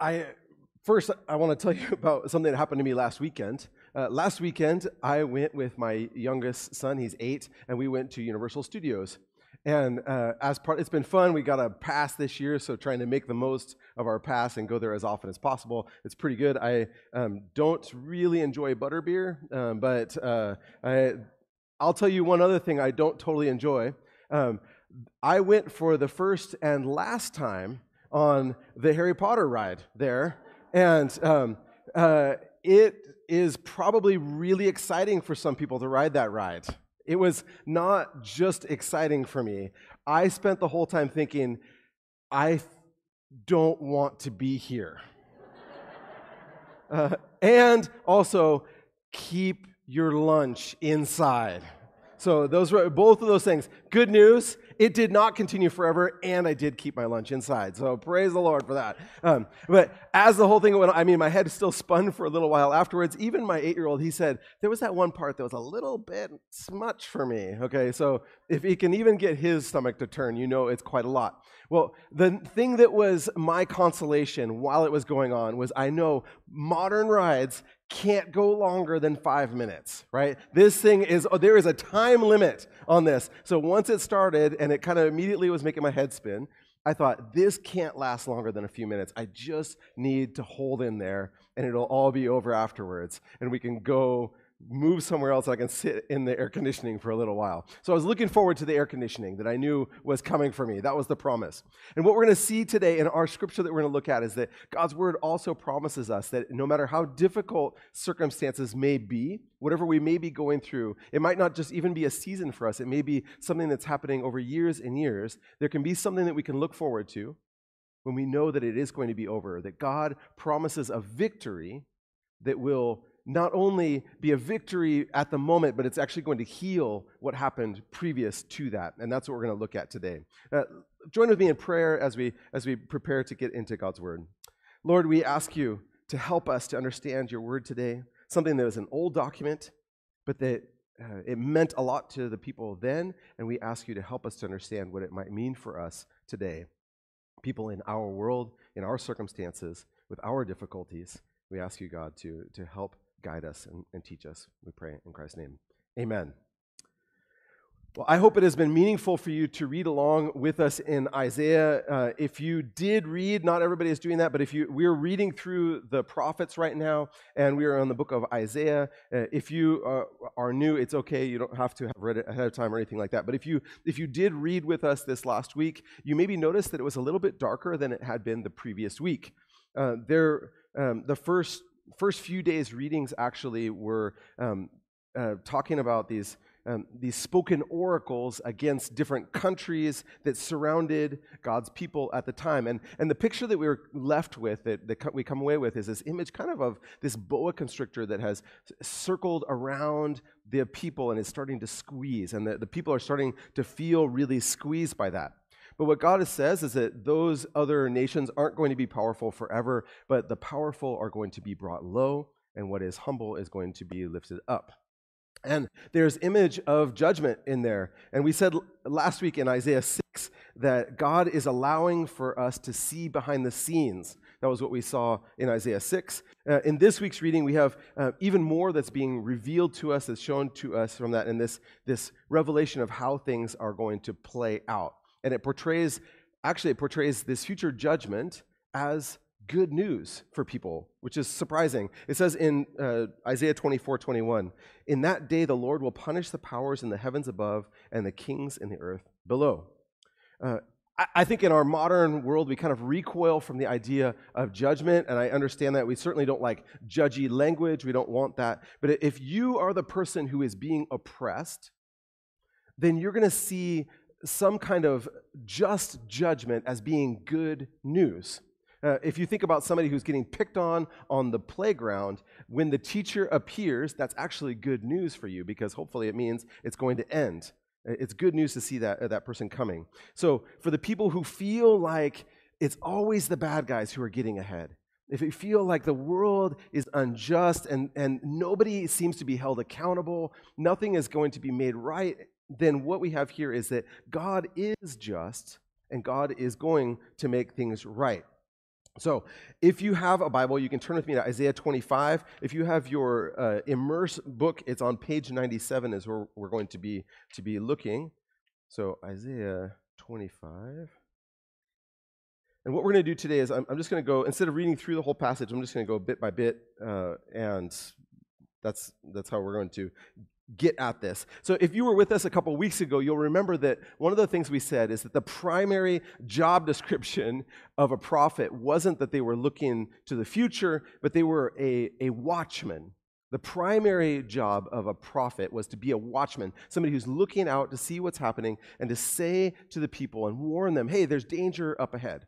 I first I want to tell you about something that happened to me last weekend. Uh, last weekend, I went with my youngest son. He's eight, and we went to Universal Studios. And uh, as part, it's been fun. We got a pass this year, so trying to make the most of our pass and go there as often as possible. It's pretty good. I um, don't really enjoy butterbeer, um, but uh, I, I'll tell you one other thing I don't totally enjoy. Um, I went for the first and last time on the Harry Potter ride there, and um, uh, it is probably really exciting for some people to ride that ride. It was not just exciting for me. I spent the whole time thinking, I don't want to be here. uh, and also, keep your lunch inside. So those were both of those things. Good news, it did not continue forever, and I did keep my lunch inside. So praise the Lord for that. Um, but as the whole thing went, I mean, my head still spun for a little while afterwards. Even my eight-year-old, he said there was that one part that was a little bit much for me. Okay, so if he can even get his stomach to turn, you know it's quite a lot. Well, the thing that was my consolation while it was going on was I know modern rides can't go longer than five minutes, right? This thing is, oh, there is a time limit on this. So once it started and it kind of immediately was making my head spin, I thought, this can't last longer than a few minutes. I just need to hold in there and it'll all be over afterwards. And we can go move somewhere else I can sit in the air conditioning for a little while. So I was looking forward to the air conditioning that I knew was coming for me. That was the promise. And what we're going to see today in our scripture that we're going to look at is that God's word also promises us that no matter how difficult circumstances may be, whatever we may be going through, it might not just even be a season for us. It may be something that's happening over years and years. There can be something that we can look forward to when we know that it is going to be over, that God promises a victory that will not only be a victory at the moment, but it's actually going to heal what happened previous to that. And that's what we're going to look at today. Uh, join with me in prayer as we, as we prepare to get into God's Word. Lord, we ask you to help us to understand your Word today, something that was an old document, but that uh, it meant a lot to the people then, and we ask you to help us to understand what it might mean for us today. People in our world, in our circumstances, with our difficulties, we ask you, God, to, to help guide us and, and teach us. We pray in Christ's name. Amen. Well, I hope it has been meaningful for you to read along with us in Isaiah. Uh, if you did read, not everybody is doing that, but if you, we're reading through the prophets right now, and we are on the book of Isaiah. Uh, if you uh, are new, it's okay. You don't have to have read it ahead of time or anything like that. But if you if you did read with us this last week, you maybe noticed that it was a little bit darker than it had been the previous week. Uh, there, um, the first first few days' readings actually were um, uh, talking about these, um, these spoken oracles against different countries that surrounded God's people at the time. And, and the picture that we were left with, that, that we come away with, is this image kind of of this boa constrictor that has circled around the people and is starting to squeeze. And the, the people are starting to feel really squeezed by that. But what God says is that those other nations aren't going to be powerful forever, but the powerful are going to be brought low, and what is humble is going to be lifted up. And there's image of judgment in there. And we said last week in Isaiah 6 that God is allowing for us to see behind the scenes. That was what we saw in Isaiah 6. Uh, in this week's reading, we have uh, even more that's being revealed to us, that's shown to us from that, in this, this revelation of how things are going to play out. And it portrays, actually, it portrays this future judgment as good news for people, which is surprising. It says in uh, Isaiah 24 21, In that day the Lord will punish the powers in the heavens above and the kings in the earth below. Uh, I think in our modern world, we kind of recoil from the idea of judgment, and I understand that. We certainly don't like judgy language. We don't want that. But if you are the person who is being oppressed, then you're going to see some kind of just judgment as being good news. Uh, if you think about somebody who's getting picked on on the playground, when the teacher appears, that's actually good news for you because hopefully it means it's going to end. It's good news to see that, uh, that person coming. So, for the people who feel like it's always the bad guys who are getting ahead, if you feel like the world is unjust and, and nobody seems to be held accountable, nothing is going to be made right then what we have here is that God is just and God is going to make things right. So, if you have a Bible, you can turn with me to Isaiah 25. If you have your uh, Immerse book, it's on page 97, is where we're going to be to be looking. So, Isaiah 25. And what we're going to do today is I'm, I'm just going to go instead of reading through the whole passage, I'm just going to go bit by bit, uh, and that's that's how we're going to get at this. So, if you were with us a couple weeks ago, you'll remember that one of the things we said is that the primary job description of a prophet wasn't that they were looking to the future, but they were a, a watchman. The primary job of a prophet was to be a watchman, somebody who's looking out to see what's happening and to say to the people and warn them, hey, there's danger up ahead.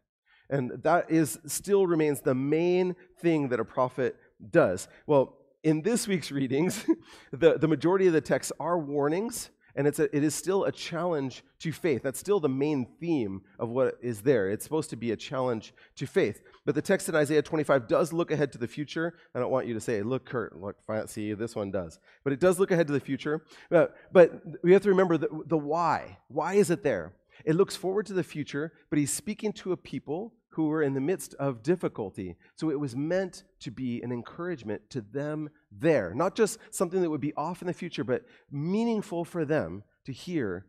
And that is still remains the main thing that a prophet does. Well, in this week's readings, the, the majority of the texts are warnings, and it's a, it is still a challenge to faith. That's still the main theme of what is there. It's supposed to be a challenge to faith. But the text in Isaiah 25 does look ahead to the future. I don't want you to say, look, Kurt, look, see, this one does. But it does look ahead to the future. But, but we have to remember the, the why. Why is it there? It looks forward to the future, but he's speaking to a people who were in the midst of difficulty. So it was meant to be an encouragement to them there, not just something that would be off in the future, but meaningful for them to hear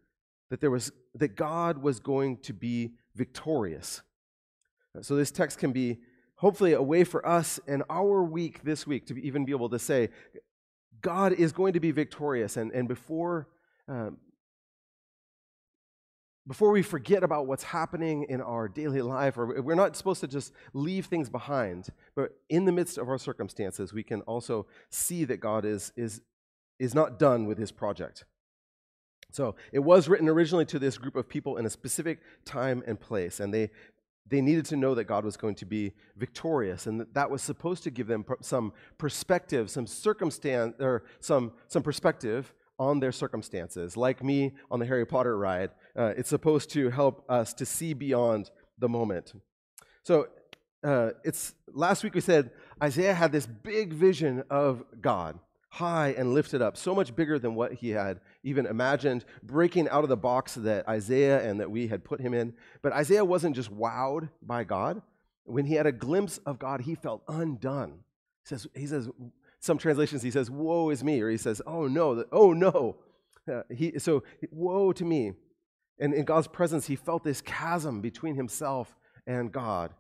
that there was that God was going to be victorious. So this text can be hopefully a way for us in our week this week to even be able to say, God is going to be victorious. And, and before um, before we forget about what's happening in our daily life, or we're not supposed to just leave things behind, but in the midst of our circumstances, we can also see that God is, is, is not done with his project. So it was written originally to this group of people in a specific time and place, and they, they needed to know that God was going to be victorious, and that, that was supposed to give them some perspective, some circumstance, or some, some perspective on their circumstances. Like me on the Harry Potter ride, uh, it's supposed to help us to see beyond the moment. So, uh, it's last week we said Isaiah had this big vision of God, high and lifted up, so much bigger than what he had even imagined, breaking out of the box that Isaiah and that we had put him in. But Isaiah wasn't just wowed by God. When he had a glimpse of God, he felt undone. He says, he says some translations he says, Woe is me, or he says, Oh no, oh no. Uh, he, so, woe to me. And in God's presence, he felt this chasm between himself and God.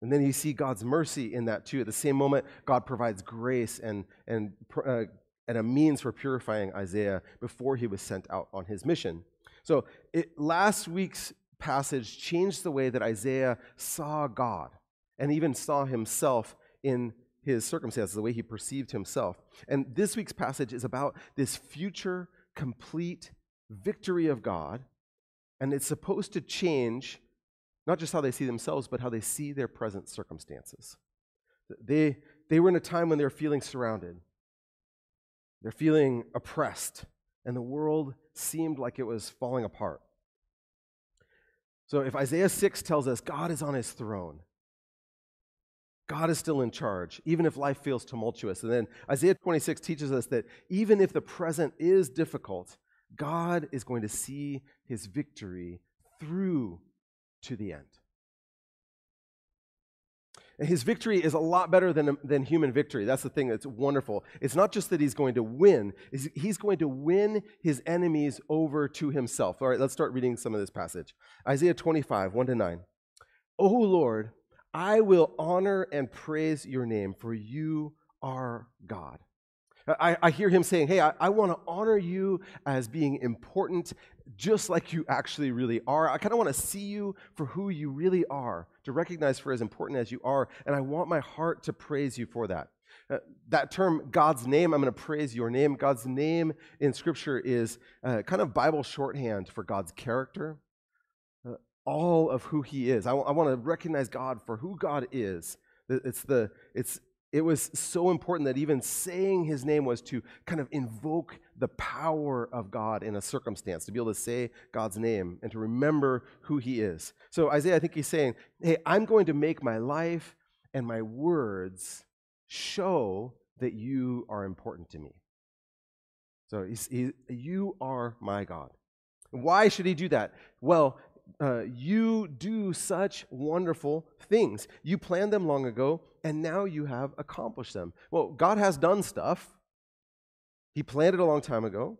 And then you see God's mercy in that too. At the same moment, God provides grace and, and, uh, and a means for purifying Isaiah before he was sent out on his mission. So, it, last week's passage changed the way that Isaiah saw God and even saw himself in his circumstances, the way he perceived himself. And this week's passage is about this future complete victory of God, and it's supposed to change not just how they see themselves, but how they see their present circumstances. They, they were in a time when they were feeling surrounded, they're feeling oppressed, and the world seemed like it was falling apart. So if Isaiah 6 tells us God is on his throne, God is still in charge, even if life feels tumultuous. And then Isaiah 26 teaches us that even if the present is difficult, God is going to see his victory through to the end. And his victory is a lot better than, than human victory. That's the thing that's wonderful. It's not just that he's going to win, he's going to win his enemies over to himself. All right, let's start reading some of this passage. Isaiah 25, 1 to 9. O Lord, I will honor and praise your name, for you are God. I, I hear him saying, Hey, I, I want to honor you as being important, just like you actually really are. I kind of want to see you for who you really are, to recognize for as important as you are, and I want my heart to praise you for that. Uh, that term, God's name, I'm going to praise your name. God's name in Scripture is uh, kind of Bible shorthand for God's character, all of who he is. I want to recognize God for who God is. It's the, it's, it was so important that even saying his name was to kind of invoke the power of God in a circumstance, to be able to say God's name and to remember who he is. So, Isaiah, I think he's saying, Hey, I'm going to make my life and my words show that you are important to me. So, he, you are my God. Why should he do that? Well, uh, you do such wonderful things. You planned them long ago, and now you have accomplished them. Well, God has done stuff. He planned it a long time ago.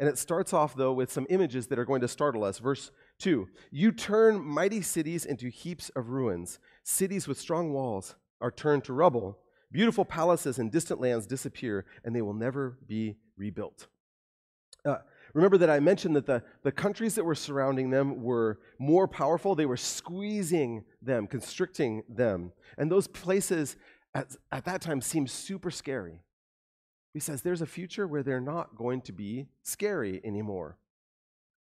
And it starts off, though, with some images that are going to startle us. Verse 2 You turn mighty cities into heaps of ruins. Cities with strong walls are turned to rubble. Beautiful palaces in distant lands disappear, and they will never be rebuilt. Uh, remember that I mentioned that the, the countries that were surrounding them were more powerful. They were squeezing them, constricting them. And those places at, at that time seemed super scary. He says there's a future where they're not going to be scary anymore.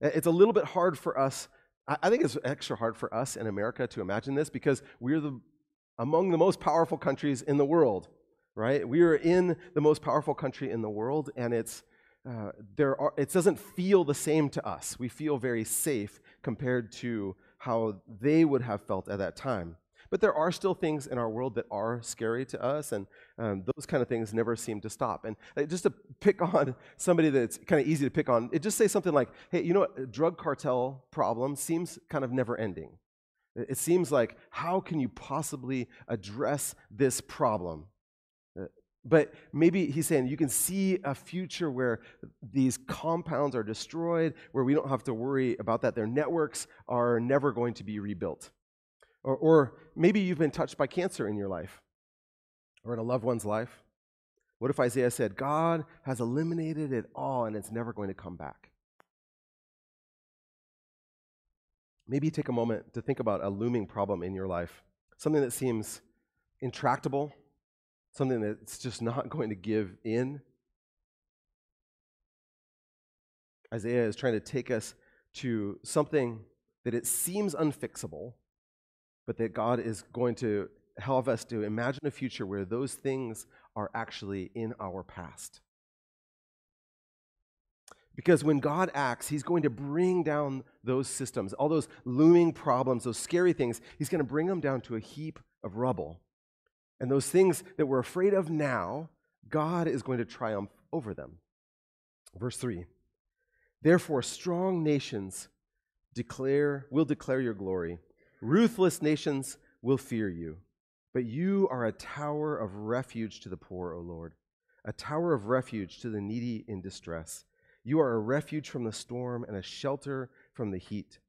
It's a little bit hard for us. I think it's extra hard for us in America to imagine this because we're the, among the most powerful countries in the world, right? We are in the most powerful country in the world, and it's uh, there are, it doesn't feel the same to us. We feel very safe compared to how they would have felt at that time. But there are still things in our world that are scary to us, and um, those kind of things never seem to stop. And just to pick on somebody that's kind of easy to pick on, it just say something like, hey, you know what? Drug cartel problem seems kind of never ending. It seems like, how can you possibly address this problem? But maybe he's saying you can see a future where these compounds are destroyed, where we don't have to worry about that. Their networks are never going to be rebuilt. Or, or maybe you've been touched by cancer in your life or in a loved one's life. What if Isaiah said, God has eliminated it all and it's never going to come back? Maybe take a moment to think about a looming problem in your life, something that seems intractable something that's just not going to give in. Isaiah is trying to take us to something that it seems unfixable, but that God is going to help us to imagine a future where those things are actually in our past. Because when God acts, He's going to bring down those systems, all those looming problems, those scary things, He's going to bring them down to a heap of rubble. And those things that we're afraid of now, God is going to triumph over them. Verse 3 Therefore, strong nations declare, will declare your glory, ruthless nations will fear you. But you are a tower of refuge to the poor, O Lord, a tower of refuge to the needy in distress. You are a refuge from the storm and a shelter from the heat.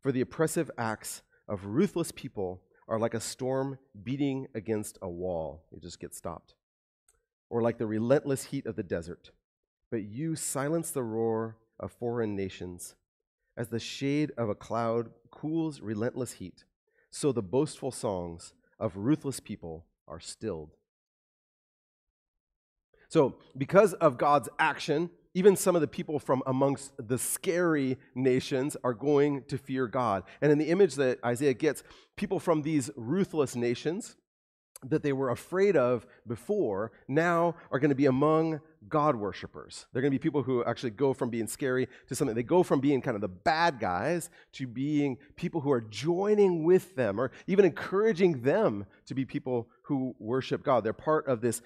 For the oppressive acts of ruthless people are like a storm beating against a wall. You just get stopped. Or like the relentless heat of the desert. But you silence the roar of foreign nations. As the shade of a cloud cools relentless heat, so the boastful songs of ruthless people are stilled. So, because of God's action, even some of the people from amongst the scary nations are going to fear God. And in the image that Isaiah gets, people from these ruthless nations that they were afraid of before now are going to be among God worshippers. They're going to be people who actually go from being scary to something. They go from being kind of the bad guys to being people who are joining with them or even encouraging them to be people who worship God. They're part of this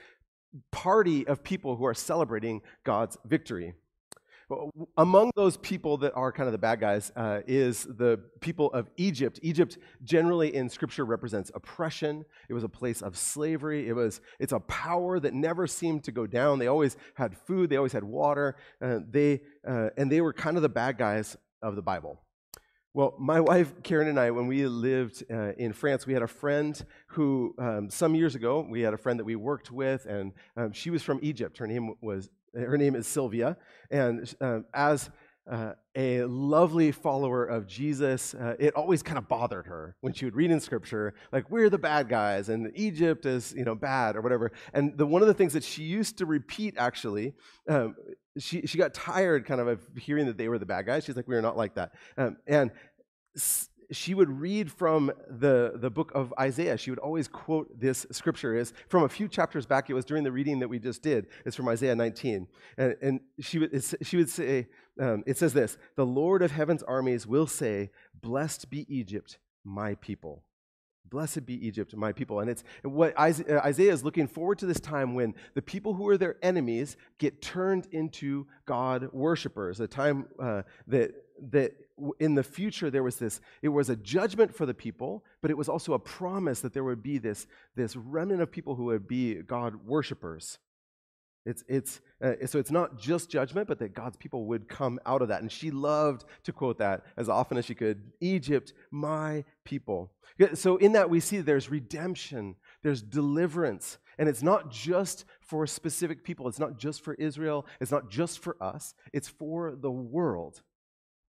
party of people who are celebrating God's victory. Among those people that are kind of the bad guys uh, is the people of Egypt. Egypt generally in Scripture represents oppression. It was a place of slavery. It was it's a power that never seemed to go down. They always had food. They always had water. Uh, they uh, and they were kind of the bad guys of the Bible. Well, my wife Karen and I, when we lived uh, in France, we had a friend who, um, some years ago, we had a friend that we worked with, and um, she was from Egypt. Her name was her name is Sylvia, and uh, as uh, a lovely follower of Jesus, uh, it always kind of bothered her when she would read in Scripture, like we're the bad guys and Egypt is you know bad or whatever. And the one of the things that she used to repeat actually um, she, she got tired kind of of hearing that they were the bad guys. She's like, we are not like that. Um, and s- she would read from the, the book of Isaiah. She would always quote this scripture. Is from a few chapters back. It was during the reading that we just did. It's from Isaiah 19. And, and she, would, she would say, um, it says this The Lord of heaven's armies will say, Blessed be Egypt, my people. Blessed be Egypt, my people. And it's what Isaiah is looking forward to this time when the people who are their enemies get turned into God worshippers, a time uh, that, that in the future there was this it was a judgment for the people but it was also a promise that there would be this this remnant of people who would be god worshipers it's, it's, uh, so it's not just judgment, but that God's people would come out of that. And she loved to quote that as often as she could Egypt, my people. So in that, we see there's redemption, there's deliverance. And it's not just for specific people, it's not just for Israel, it's not just for us, it's for the world.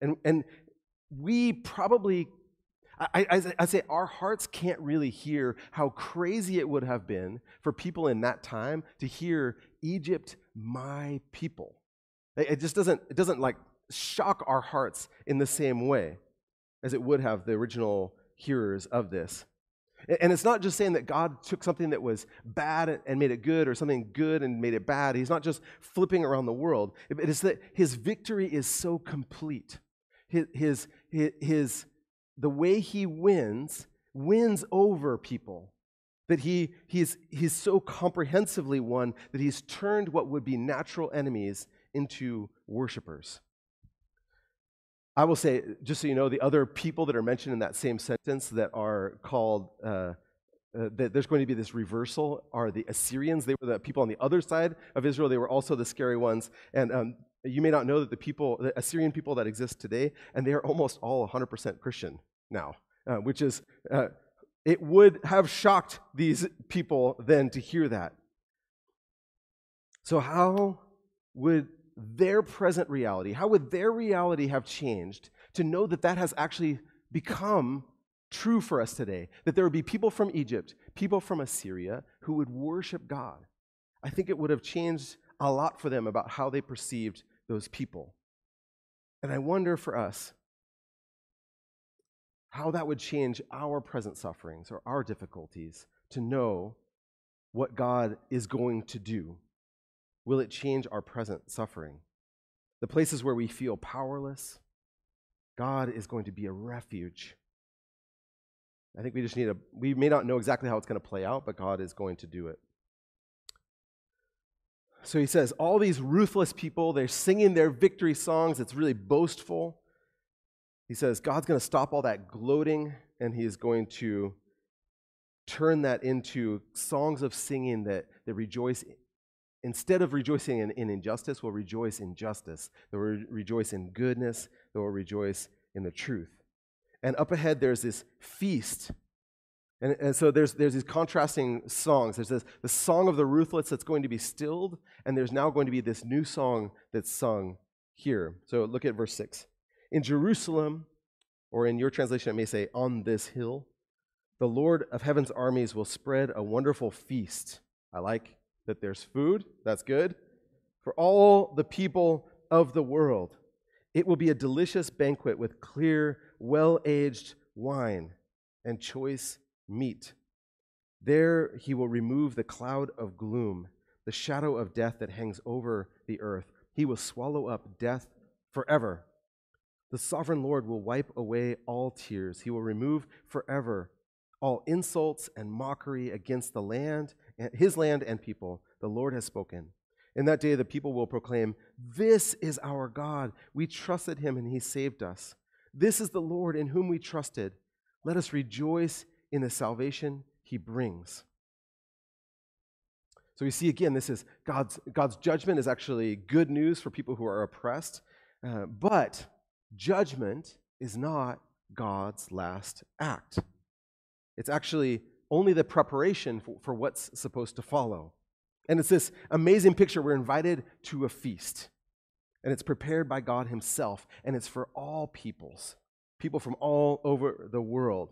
And, and we probably I, I, I, say our hearts can't really hear how crazy it would have been for people in that time to hear Egypt, my people. It just doesn't, it doesn't like shock our hearts in the same way as it would have the original hearers of this. And it's not just saying that God took something that was bad and made it good or something good and made it bad. He's not just flipping around the world. It is that his victory is so complete. His, his, his, the way he wins, wins over people. That he, he's, he's so comprehensively won that he's turned what would be natural enemies into worshipers. I will say, just so you know, the other people that are mentioned in that same sentence that are called, uh, uh, that there's going to be this reversal are the Assyrians. They were the people on the other side of Israel. They were also the scary ones. And um, you may not know that the people, the Assyrian people that exist today, and they are almost all 100% Christian now, uh, which is, uh, it would have shocked these people then to hear that. So, how would their present reality, how would their reality have changed to know that that has actually become true for us today? That there would be people from Egypt, people from Assyria who would worship God. I think it would have changed a lot for them about how they perceived those people. And I wonder for us, how that would change our present sufferings or our difficulties to know what God is going to do. Will it change our present suffering? The places where we feel powerless, God is going to be a refuge. I think we just need a, we may not know exactly how it's going to play out, but God is going to do it. So he says, all these ruthless people, they're singing their victory songs. It's really boastful. He says God's going to stop all that gloating and he is going to turn that into songs of singing that, that rejoice. Instead of rejoicing in, in injustice, will rejoice in justice. They will re- rejoice in goodness. They will rejoice in the truth. And up ahead, there's this feast. And, and so there's, there's these contrasting songs. There's this, the song of the ruthless that's going to be stilled, and there's now going to be this new song that's sung here. So look at verse 6. In Jerusalem, or in your translation, it may say, on this hill, the Lord of heaven's armies will spread a wonderful feast. I like that there's food, that's good, for all the people of the world. It will be a delicious banquet with clear, well aged wine and choice meat. There he will remove the cloud of gloom, the shadow of death that hangs over the earth. He will swallow up death forever. The sovereign Lord will wipe away all tears. He will remove forever all insults and mockery against the land, eh, his land and people. The Lord has spoken. In that day, the people will proclaim, This is our God. We trusted him and he saved us. This is the Lord in whom we trusted. Let us rejoice in the salvation he brings. So we see again, this is God's, God's judgment is actually good news for people who are oppressed. Uh, but judgment is not God's last act. It's actually only the preparation for, for, what's supposed to follow. And it's this amazing picture. We're invited to a feast, and it's prepared by God Himself, and it's for all peoples, people from all over the world.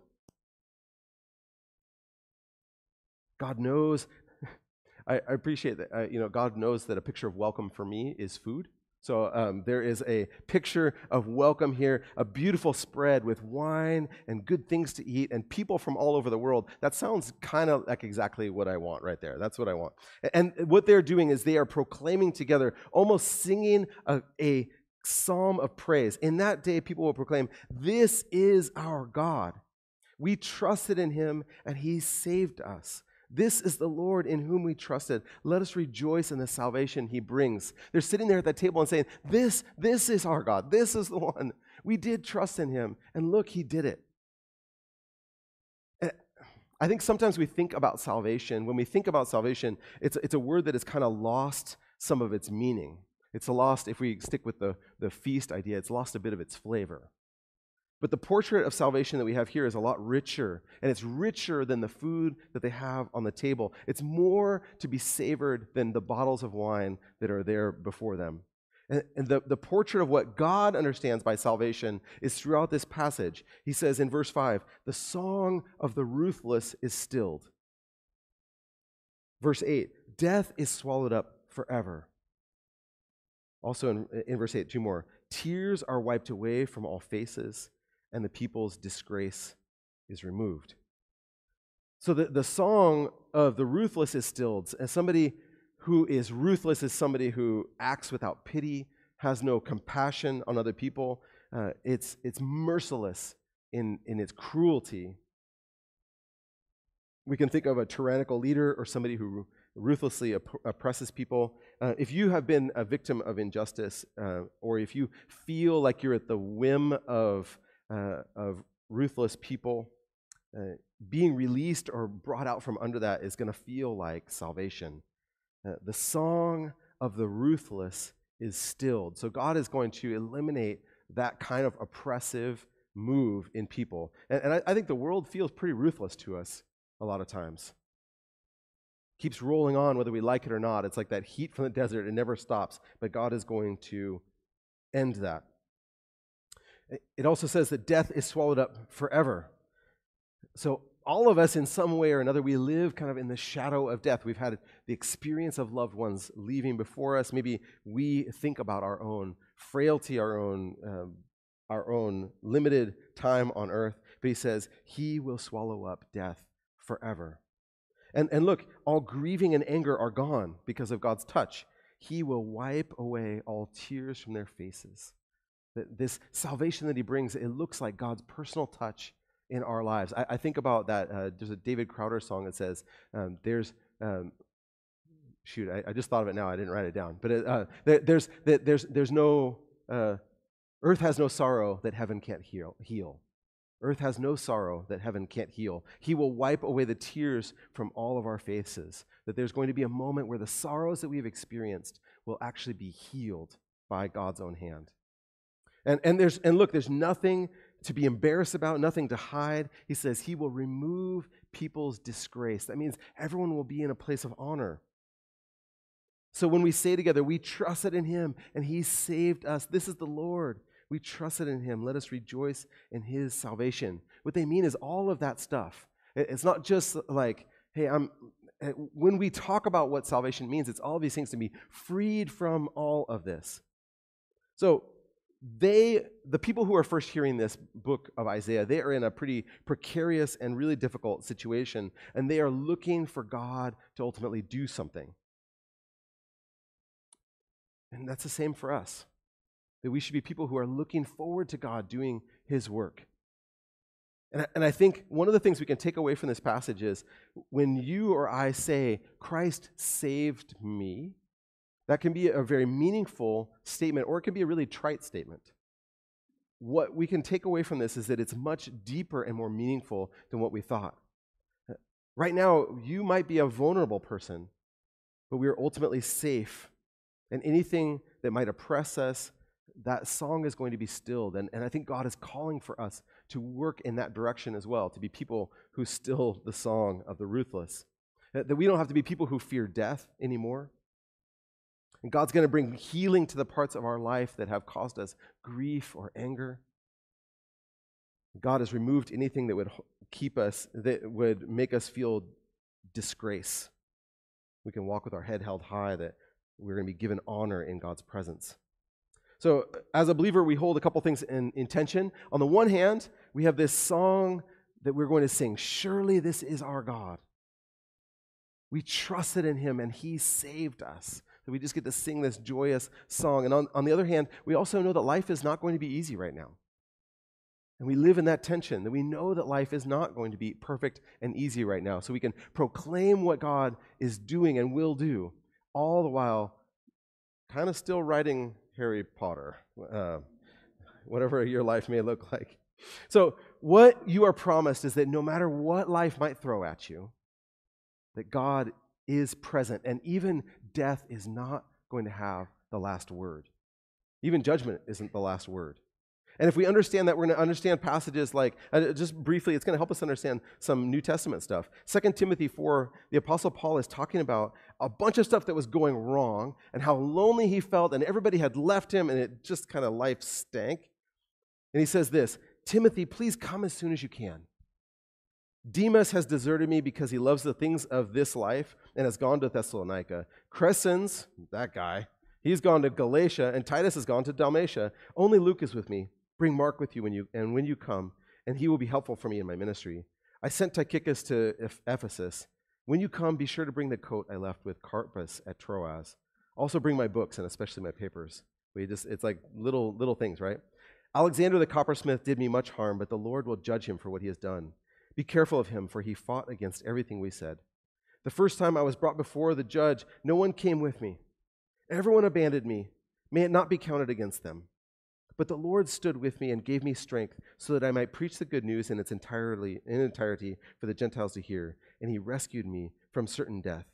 God knows, I, I appreciate that, uh, you know, God knows that a picture of welcome for me is food. So um, there is a picture of welcome here, a beautiful spread with wine and good things to eat and people from all over the world. That sounds kind of like exactly what I want right there. That's what I want. And what they're doing is they are proclaiming together, almost singing a, a psalm of praise. In that day, people will proclaim, This is our God. We trusted in him and he saved us. This is the Lord in whom we trusted. Let us rejoice in the salvation he brings. They're sitting there at that table and saying, This, this is our God. This is the one. We did trust in him, and look, he did it. I think sometimes we think about salvation. When we think about salvation, it's, it's a word that has kind of lost some of its meaning. It's lost, if we stick with the, the feast idea, it's lost a bit of its flavor. But the portrait of salvation that we have here is a lot richer, and it's richer than the food that they have on the table. It's more to be savored than the bottles of wine that are there before them. And, and the, the portrait of what God understands by salvation is throughout this passage. He says in verse 5 the song of the ruthless is stilled. Verse 8 death is swallowed up forever. Also in, in verse 8, two more. Tears are wiped away from all faces and the people's disgrace is removed. So the, the song of the ruthless is stilled. As somebody who is ruthless is somebody who acts without pity, has no compassion on other people. Uh, it's, it's merciless in, in its cruelty. We can think of a tyrannical leader or somebody who ruthlessly opp- oppresses people. Uh, if you have been a victim of injustice, uh, or if you feel like you're at the whim of uh, of ruthless people, uh, being released or brought out from under that is going to feel like salvation. Uh, the song of the ruthless is stilled. So God is going to eliminate that kind of oppressive move in people. And, and I, I think the world feels pretty ruthless to us a lot of times. Keeps rolling on whether we like it or not. It's like that heat from the desert, it never stops. But God is going to end that. It also says that death is swallowed up forever. So, all of us, in some way or another, we live kind of in the shadow of death. We've had the experience of loved ones leaving before us. Maybe we think about our own frailty, our own, um, our own limited time on earth. But he says, He will swallow up death forever. And, and look, all grieving and anger are gone because of God's touch. He will wipe away all tears from their faces. This salvation that he brings, it looks like God's personal touch in our lives. I, I think about that. Uh, there's a David Crowder song that says, um, "There's." Um, shoot, I, I, just thought of it now. I didn't write it down. But uh, there, there's, there's, there's no, uh, earth has no sorrow that heaven can't heal, heal. Earth has no sorrow that heaven can't heal. He will wipe away the tears from all of our faces. That there's going to be a moment where the sorrows that we've experienced will actually be healed by God's own hand. And, and, there's, and look, there's nothing to be embarrassed about, nothing to hide. He says he will remove people's disgrace. That means everyone will be in a place of honor. So when we say together, we trusted in him and he saved us, this is the Lord. We trusted in him. Let us rejoice in his salvation. What they mean is all of that stuff. It's not just like, hey, I'm. Eh, when we talk about what salvation means, it's all these things to be freed from all of this. So they, the people who are first hearing this book of Isaiah, they are in a pretty precarious and really difficult situation, and they are looking for God to ultimately do something. And that's the same for us. That we should be people who are looking forward to God doing His work. And I, and I think one of the things we can take away from this passage is when you or I say, Christ saved me, that can be a very meaningful statement, or it can be a really trite statement. What we can take away from this is that it's much deeper and more meaningful than what we thought. Uh, right now, you might be a vulnerable person, but we are ultimately safe. And anything that might oppress us, that song is going to be stilled. And, and I think God is calling for us to work in that direction as well, to be people who still the song of the ruthless. Uh, that we don't have to be people who fear death anymore, and God's going to bring healing to the parts of our life that have caused us grief or anger. God has removed anything that would keep us, that would make us feel disgrace. We can walk with our head held high, that we're going to be given honor in God's presence. So, uh, as a believer, we hold a couple things in, in tension. On the one hand, we have this song that we're going to sing Surely this is our God. We trusted in him and he saved us that we just get to sing this joyous song. And on, on the other hand, we also know that life is not going to be easy right now. And we live in that tension that we know that life is not going to be perfect and easy right now. So we can proclaim what God is doing and will do, all the while kind of still writing Harry Potter. Uh, whatever your life may look like. So, what you are promised is that no matter what life might throw at you, that God is present, and even death is not going to have the last word. Even judgment isn't the last word. And if we understand that, we're going to understand passages like, uh, just briefly, it's going to help us understand some New Testament stuff. 2 Timothy 4, the Apostle Paul is talking about a bunch of stuff that was going wrong and how lonely he felt, and everybody had left him, and it just kind of life stank. And he says this Timothy, please come as soon as you can. Demas has deserted me because he loves the things of this life and has gone to Thessalonica. Crescens, that guy, he's gone to Galatia, and Titus has gone to Dalmatia. Only Luke is with me. Bring Mark with you when you and when you come, and he will be helpful for me in my ministry. I sent Tychicus to Ephesus. When you come, be sure to bring the coat I left with Carpus at Troas. Also bring my books and especially my papers. We just it's like little little things, right? Alexander the coppersmith did me much harm, but the Lord will judge him for what he has done. Be careful of him, for he fought against everything we said. The first time I was brought before the judge, no one came with me. Everyone abandoned me. May it not be counted against them. But the Lord stood with me and gave me strength so that I might preach the good news in its entirely in entirety for the Gentiles to hear, and he rescued me from certain death.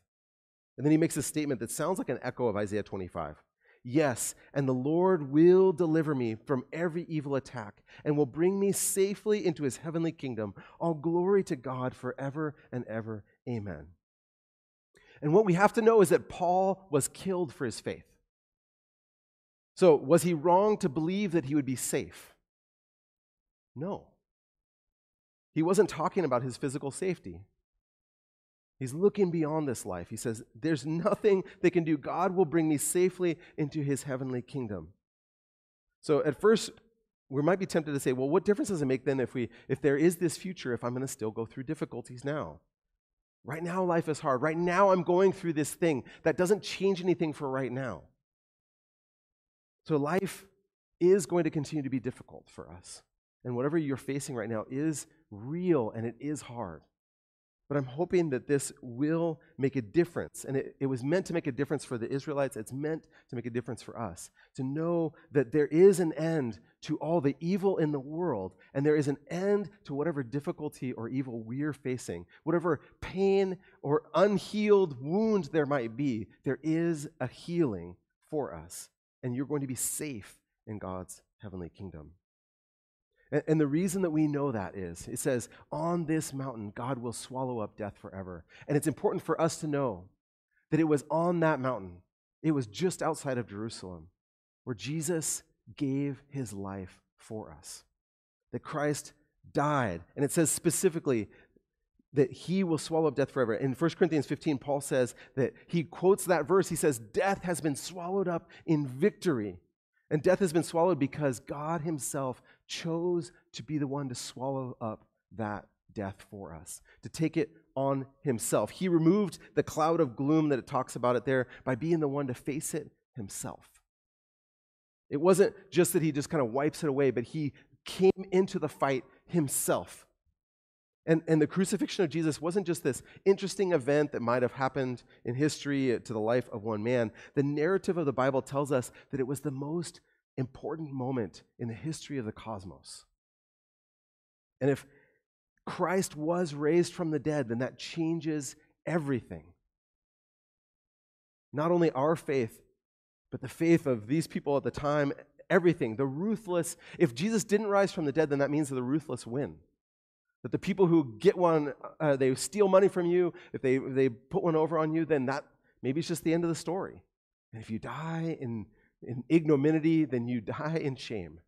And then he makes a statement that sounds like an echo of Isaiah 25. Yes, and the Lord will deliver me from every evil attack and will bring me safely into his heavenly kingdom. All glory to God forever and ever. Amen. And what we have to know is that Paul was killed for his faith. So, was he wrong to believe that he would be safe? No. He wasn't talking about his physical safety. He's looking beyond this life. He says, There's nothing they can do. God will bring me safely into his heavenly kingdom. So, at first, we might be tempted to say, well, what difference does it make then if, we, if there is this future if I'm going to still go through difficulties now? Right now, life is hard. Right now, I'm going through this thing. That doesn't change anything for right now. So life is going to continue to be difficult for us. And whatever you're facing right now is real and it is hard. But I'm hoping that this will make a difference. And it, it, was meant to make a difference for the Israelites. It's meant to make a difference for us. To know that there is an end to all the evil in the world, and there is an end to whatever difficulty or evil we're facing. Whatever pain or unhealed wound there might be, there is a healing for us and you're going to be safe in God's heavenly kingdom. And, the reason that we know that is it says, On this mountain, God will swallow up death forever. And it's important for us to know that it was on that mountain, it was just outside of Jerusalem, where Jesus gave his life for us. That Christ died. And it says specifically that he will swallow up death forever. In 1 Corinthians 15, Paul says that he quotes that verse. He says, Death has been swallowed up in victory. And death has been swallowed because God himself chose to be the one to swallow up that death for us, to take it on himself. He removed the cloud of gloom that it talks about it there by being the one to face it himself. It wasn't just that he just kind of wipes it away, but he came into the fight himself. And, and the crucifixion of Jesus wasn't just this interesting event that might have happened in history to the life of one man. The narrative of the Bible tells us that it was the most important moment in the history of the cosmos. And if Christ was raised from the dead, then that changes everything. Not only our faith, but the faith of these people at the time, everything. The ruthless, if Jesus didn't rise from the dead, then that means that the ruthless win. That the people who get one, uh, they steal money from you, if they, they put one over on you, then that maybe it's just the end of the story. And if you die in, in ignominy, then you die in shame.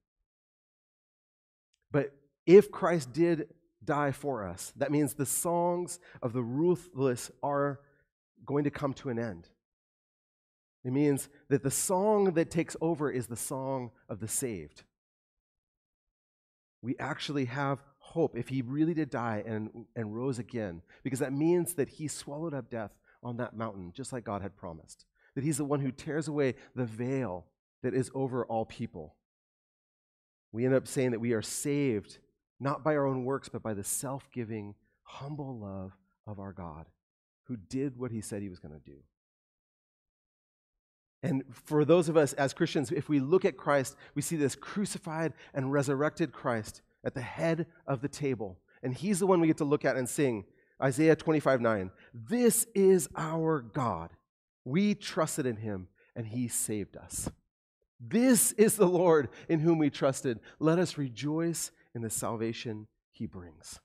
But if Christ did die for us, that means the songs of the ruthless are going to come to an end. It means that the song that takes over is the song of the saved. We actually have hope if he really did die and, and rose again, because that means that he swallowed up death on that mountain, just like God had promised. That he's the one who tears away the veil that is over all people. We end up saying that we are saved not by our own works, but by the self giving, humble love of our God, who did what he said he was going to do. And for those of us as Christians, if we look at Christ, we see this crucified and resurrected Christ at the head of the table. And he's the one we get to look at and sing Isaiah 25 9. This is our God. We trusted in him, and he saved us. This is the Lord in whom we trusted. Let us rejoice in the salvation he brings.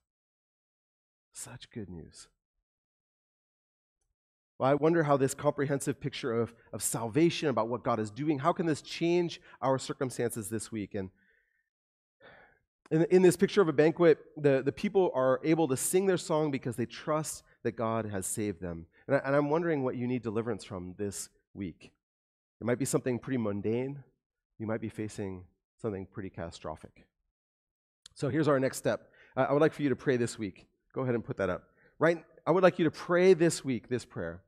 Such good news. Well, I wonder how this comprehensive picture of, of salvation, about what God is doing, how can this change our circumstances this week? And in, in this picture of a banquet, the, the people are able to sing their song because they trust that God has saved them. And, I, I'm wondering what you need deliverance from this week. It might be something pretty mundane. You might be facing something pretty catastrophic. So here's our next step. I would like for you to pray this week. Go ahead and put that up. Right, I would like you to pray this week this prayer.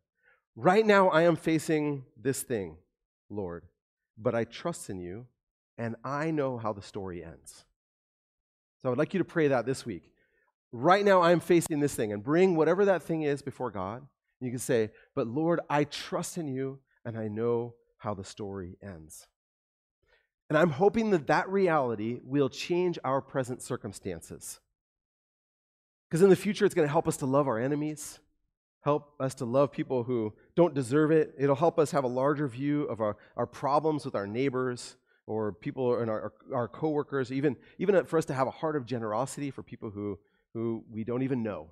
Right now, I am facing this thing, Lord, but I trust in you, and I know how the story ends. So I would like you to pray that this week. Right now, I'm facing this thing, and bring whatever that thing is before God. You can say, But Lord, I trust in you, and I know how the story ends. And I'm hoping that that reality will change our present circumstances. Because in the future, it's going to help us to love our enemies, help us to love people who don't deserve it. It'll help us have a larger view of our, our problems with our neighbors or people and our, our coworkers, even, even for us to have a heart of generosity for people who, who we don't even know.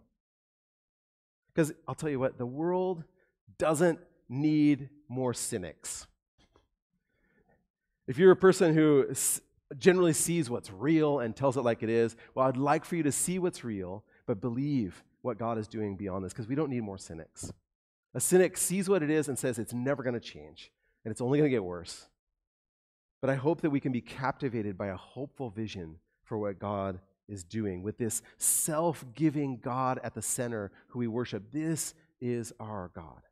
Because I'll tell you what, the world doesn't need more cynics. If you're a person who generally sees what's real and tells it like it is, well, I'd like for you to see what's real but believe what God is doing beyond this because we don't need more cynics. A cynic sees what it is and says it's never going to change and it's only going to get worse. But I hope that we can be captivated by a hopeful vision for what God is doing with this self giving God at the center who we worship. This is our God.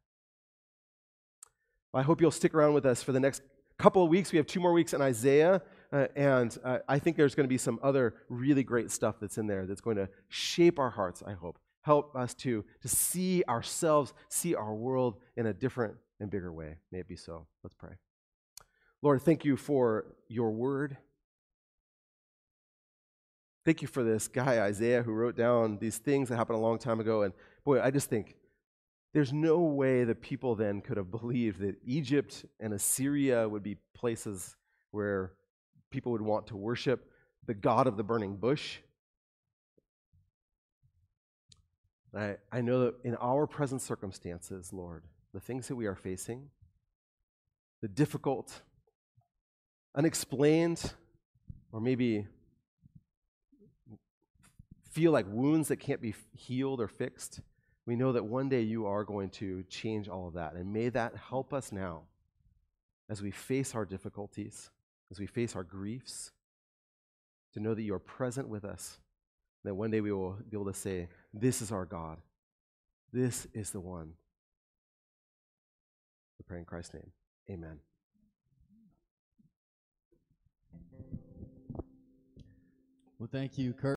I hope you'll stick around with us for the next couple of weeks. We have two more weeks in Isaiah. Uh, and uh, I think there's going to be some other really great stuff that's in there that's going to shape our hearts, I hope. Help us to, to see ourselves, see our world in a different and bigger way. May it be so. Let's pray. Lord, thank you for your word. Thank you for this guy, Isaiah, who wrote down these things that happened a long time ago. And boy, I just think there's no way that people then could have believed that Egypt and Assyria would be places where people would want to worship the God of the burning bush. I, I know that in our present circumstances, Lord, the things that we are facing, the difficult, unexplained, or maybe feel like wounds that can't be healed or fixed, we know that one day you are going to change all of that. And may that help us now as we face our difficulties as we face our griefs, to know that you are present with us, that one day we will be able to say, This is our God. This is the one. We pray in Christ's name. Amen. Well, thank you, Kurt.